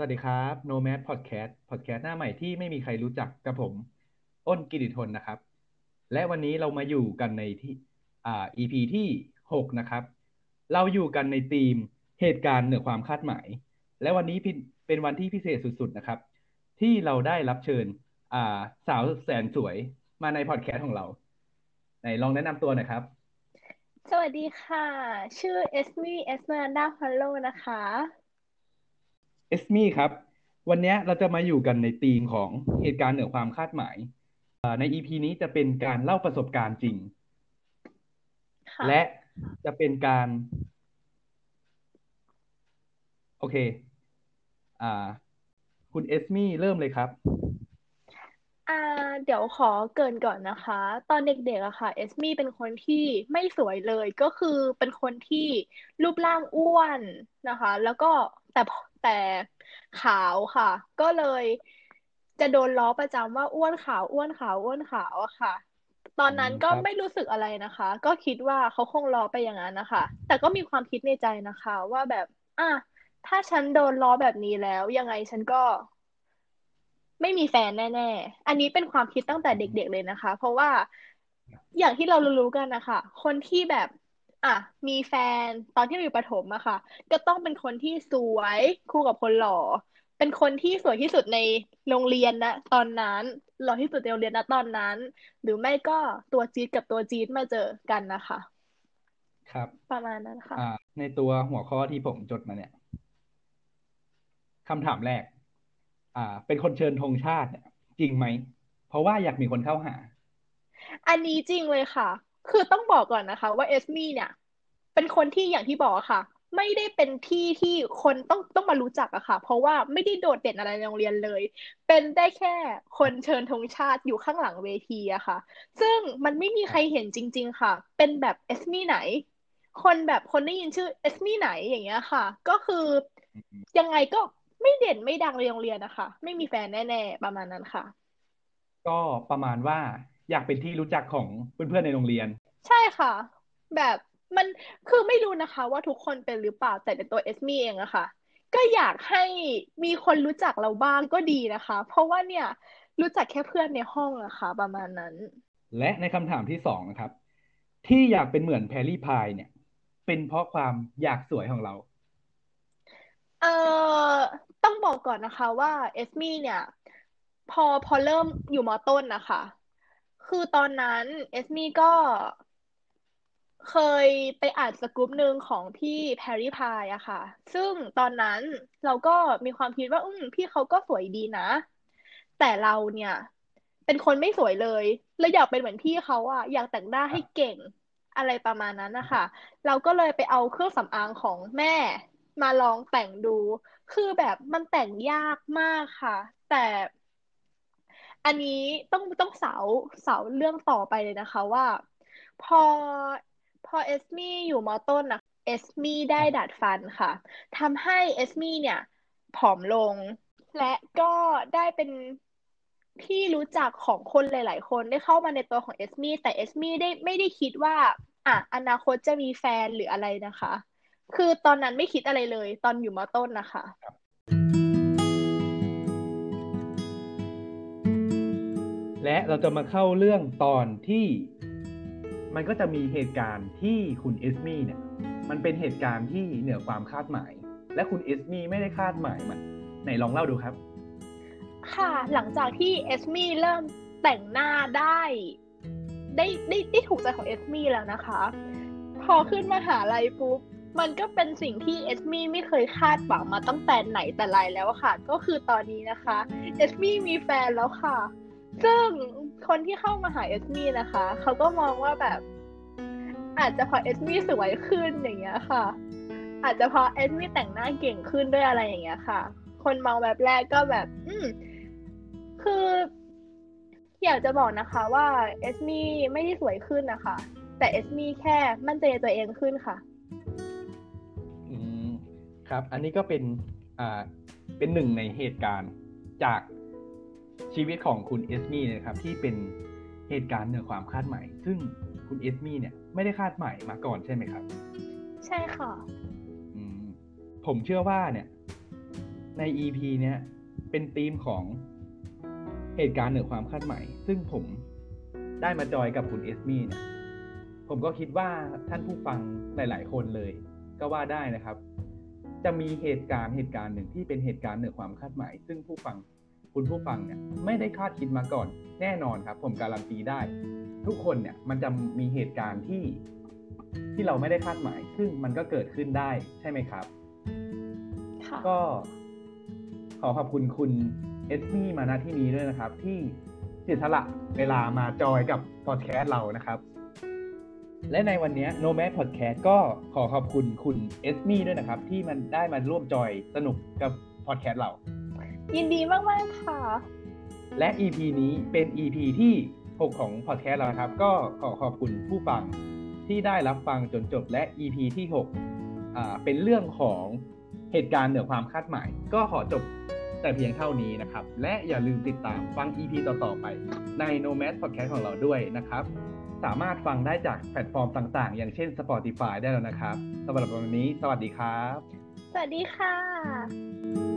สวัสดีครับ Nomad Podcast Podcast หน้าใหม่ที่ไม่มีใครรู้จักกับผม อ้นกิติทนนะครับ และวันนี้เรามาอยู่กันในที่อ่า EP ที่หกนะครับ เราอยู่กันในธีมเหตุการณ์เหนือความคาดหมาย และวันนี้เป็นวันที่พิเศษสุดๆนะครับ ที่เราได้รับเชิญอ่าสาวแสนสวยมาในพอดแคสต์ของเราไหนลองแนะนำตัวหน่อยครับ สวัสดีค่ะ ชื่อเอสมี่เอสเมรันดาพอลโลนะคะ เอสมี่ครับ วันนี้เราจะมาอยู่กันในธีมของเหตุการณ์เหนือความคาดหมายอ่าใน EP นี้จะเป็นการเล่าประสบการณ์จริงค่ะและจะเป็นการ โอเค อ่า คุณเอสมี่เริ่มเลยครับอ่าเดี๋ยวขอเกริ่นก่อนนะคะ ตอนเด็กๆอะค่ะ เอสมี่เป็นคนที่ไม่สวยเลยก็คือเป็นคนที่รูปร่างอ้วนนะคะ แล้วก็แต่ แต่ขาวค่ะ ก็เลยจะโดนล้อประจำว่าอ้วนขาวอ้วนขาวอ้วนขาวอะค่ะ ตอนนั้นอืมก็ครับไม่รู้สึกอะไรนะคะ ก็คิดว่าเขาคงล้อไปอย่างนั้นนะคะ แต่ก็มีความคิดในใจนะคะ ว่าแบบ อะถ้าฉันโดนล้อแบบนี้แล้ว ยังไงฉันก็ไม่มีแฟนแน่ ๆ อันนี้เป็นความคิดตั้งแต่เด็ก ๆ เลยนะคะ เพราะว่าอย่างที่เรารู้ๆกันนะคะ คนที่แบบ อะมีแฟนตอนที่เราอยู่ประถมอะค่ะ ก็ต้องเป็นคนที่สวยคู่กับคนหล่อ เป็นคนที่สวยที่สุดในโรงเรียนนะตอนนั้นหล่อที่สุดในโรงเรียนนะตอนนั้น หรือไม่ก็ตัวจี๊ดกับตัวจี๊ดมาเจอกันนะคะ ครับ ประมาณนั้นค่ะ อ่า ในตัวหัวข้อที่ผมจดมาเนี่ยคำถามแรก อ่า เป็นคนเชิญธงชาติเนี่ยจริงไหม เพราะว่าอยากมีคนเข้าหา อันนี้จริงเลยค่ะ คือต้องบอกก่อนนะคะ ว่าเอสมี่เนี่ย เป็นคนที่อย่างที่บอกค่ะ ไม่ได้เป็นที่ที่คนต้องต้องมารู้จักอะค่ะ เพราะว่าไม่ได้โดดเด่นอะไรในโรงเรียนเลย เป็นได้แค่คนเชิญธงชาติอยู่ข้างหลังเวทีอะค่ะ ซึ่งมันไม่มีใครเห็นจริง ๆ ค่ะ เป็นแบบเอสมี่ไหน คนแบบคนได้ยินชื่อเอสมี่ไหนอย่างเงี้ยค่ะ ก็คือยังไงก็ไม่เด่นไม่ดังในโรงเรียนนะคะ ไม่มีแฟนแน่ ๆ ประมาณนั้นค่ะ ก็ประมาณว่า อยากเป็นที่รู้จักของเพื่อนๆในโรงเรียน ใช่ค่ะ แบบมันคือไม่รู้นะคะ ว่าทุกคนเป็นหรือเปล่าแต่ในตัวเอสมี่เองอะค่ะ ก็อยากให้มีคนรู้จักเราบ้างก็ดีนะคะ เพราะว่าเนี่ยรู้จักแค่เพื่อนในห้องอะค่ะ ประมาณนั้น และในคำถามที่สองนะครับ ที่อยากเป็นเหมือนแพรรี่พายเนี่ย เป็นเพราะความอยากสวยของเรา เอ่อต้องบอกก่อนนะคะว่าเอสมี่เนี่ย พอพอเริ่มอยู่มต้นนะคะ คือตอนนั้น เอสมี่ก็เคยไปอ่านสกู๊ปหนึ่งของพี่แพรรี่พายอะค่ะ ซึ่งตอนนั้นเราก็มีความคิดว่า อืมพี่เขาก็สวยดีนะ แต่เราเนี่ย เป็นคนไม่สวยเลยเลยอยากเป็นเหมือนพี่เขาอะอยากแต่งหน้าให้เก่งอะไรประมาณนั้นนะคะเราก็เลยไปเอาเครื่องสำอางของแม่มาลองแต่งดู คือแบบมันแต่งยากมากค่ะ แต่ อันนี้ต้องต้องเสาเสาเรื่องต่อไปเลยนะคะว่า พอพอเอสมี่อยู่มอต้นนะเอสมี่ได้ดัดฟันค่ะทำให้เอสมี่เนี่ย ผอมลง และก็ได้เป็นที่รู้จักของคนหลาย ๆ คนได้เข้ามาในตัวของเอสมี่แต่เอสมี่ได้ไม่ได้คิดว่า อะอนาคตจะมีแฟนหรืออะไรนะคะ คือตอนนั้นไม่คิดอะไรเลย ตอนอยู่มอต้นนะคะ และเราจะมาเข้าเรื่องตอนที่ มันก็จะมีเหตุการณ์ที่คุณเอสมี่เนี่ย มันเป็นเหตุการณ์ที่เหนือความคาดหมาย และคุณเอสมี่ไม่ได้คาดหมายมันไหนลองเล่าดูครับ ค่ะ หลังจากที่เอสมี่เริ่มแต่งหน้าได้ ได้ได้ได้ถูกใจของเอสมี่แล้วนะคะ พอขึ้นมาหาลัยปุ๊บมันก็เป็นสิ่งที่เอสมี่ไม่เคยคาดหวังมาตั้งแต่ไหนแต่ไรแล้วค่ะ ก็คือตอนนี้นะคะเอสมี่มีแฟนแล้วค่ะ ซึ่งคนที่เข้ามาหาเอสมี่นะคะ เขาก็มองว่าแบบ อาจจะเพอเอสมี่สวยขึ้นอย่างเงี้ยค่ะ อาจจะเพราะเอสมี่แต่งหน้าเก่งขึ้นด้วยอะไรอย่างเงี้ยค่ะ คนมองแบบแรกก็แบบ อืมคืออยากจะบอกนะคะว่าเอสมี่ไม่ได้สวยขึ้นนะคะ แต่เอสมี่แค่มั่นใจในตัวเองขึ้นค่ะ อืมครับ อันนี้ก็เป็นอ่าเป็นหนึ่งในเหตุการณ์จาก ชีวิตของคุณเอสมี่นะครับที่เป็นเหตุการณ์เหนือความคาดหมาย ซึ่งคุณเอสมี่เนี่ยไม่ได้คาดหมายมาก่อนใช่ไหมครับ ใช่ค่ะอืมผมเชื่อว่าเนี่ย ใน EP เนี้ยเป็นธีมของเหตุการณ์เหนือความคาดหมาย ซึ่งผมได้มาจอยกับคุณเอสมี่เนี่ยผมก็คิดว่าท่านผู้ฟังหลาย ๆ คนเลย ก็ว่าได้นะครับ จะมีเหตุการณ์เหตุการณ์หนึ่งที่เป็นเหตุการณ์เหนือความคาดหมาย ซึ่งผู้ฟัง คุณผู้ฟังเนี่ยไม่ได้คาดคิดมาก่อน แน่นอนครับ ผมการันตีได้ ทุกคนเนี่ยมันจะมีเหตุการณ์ที่ที่เราไม่ได้คาดหมาย ซึ่งมันก็เกิดขึ้นได้ใช่ไหมครับค่ะก็ขอขอบคุณคุณเอสมี่มาณที่นี้ด้วยนะครับ ที่เสียสละเวลามาจอยกับพอดแคสต์เรานะครับ และในวันนี้ No Mad Podcast ก็ขอขอบคุณคุณเอสมี่ด้วยนะครับ ที่มันได้มาร่วมจอยสนุกกับพอดแคสต์เรา ยินดีมากๆค่ะ และ EP นี้เป็น EP ที่ 6 ของพอดแคสต์เรานะครับ ก็ขอขอบคุณผู้ฟังที่ได้รับฟังจนจบและ EP ที่6อ่าเป็นเรื่องของเหตุการณ์เหนือความคาดหมาย ก็ขอจบแต่เพียงเท่านี้นะครับ และอย่าลืมติดตามฟัง EP ต่อ ๆ ไปใน Nomad Podcast ของเราด้วยนะครับ สามารถฟังได้จากแพลตฟอร์มต่างๆ อย่างเช่น Spotify ได้แล้วนะครับสำหรับวันนี้ สวัสดีครับ สวัสดีค่ะ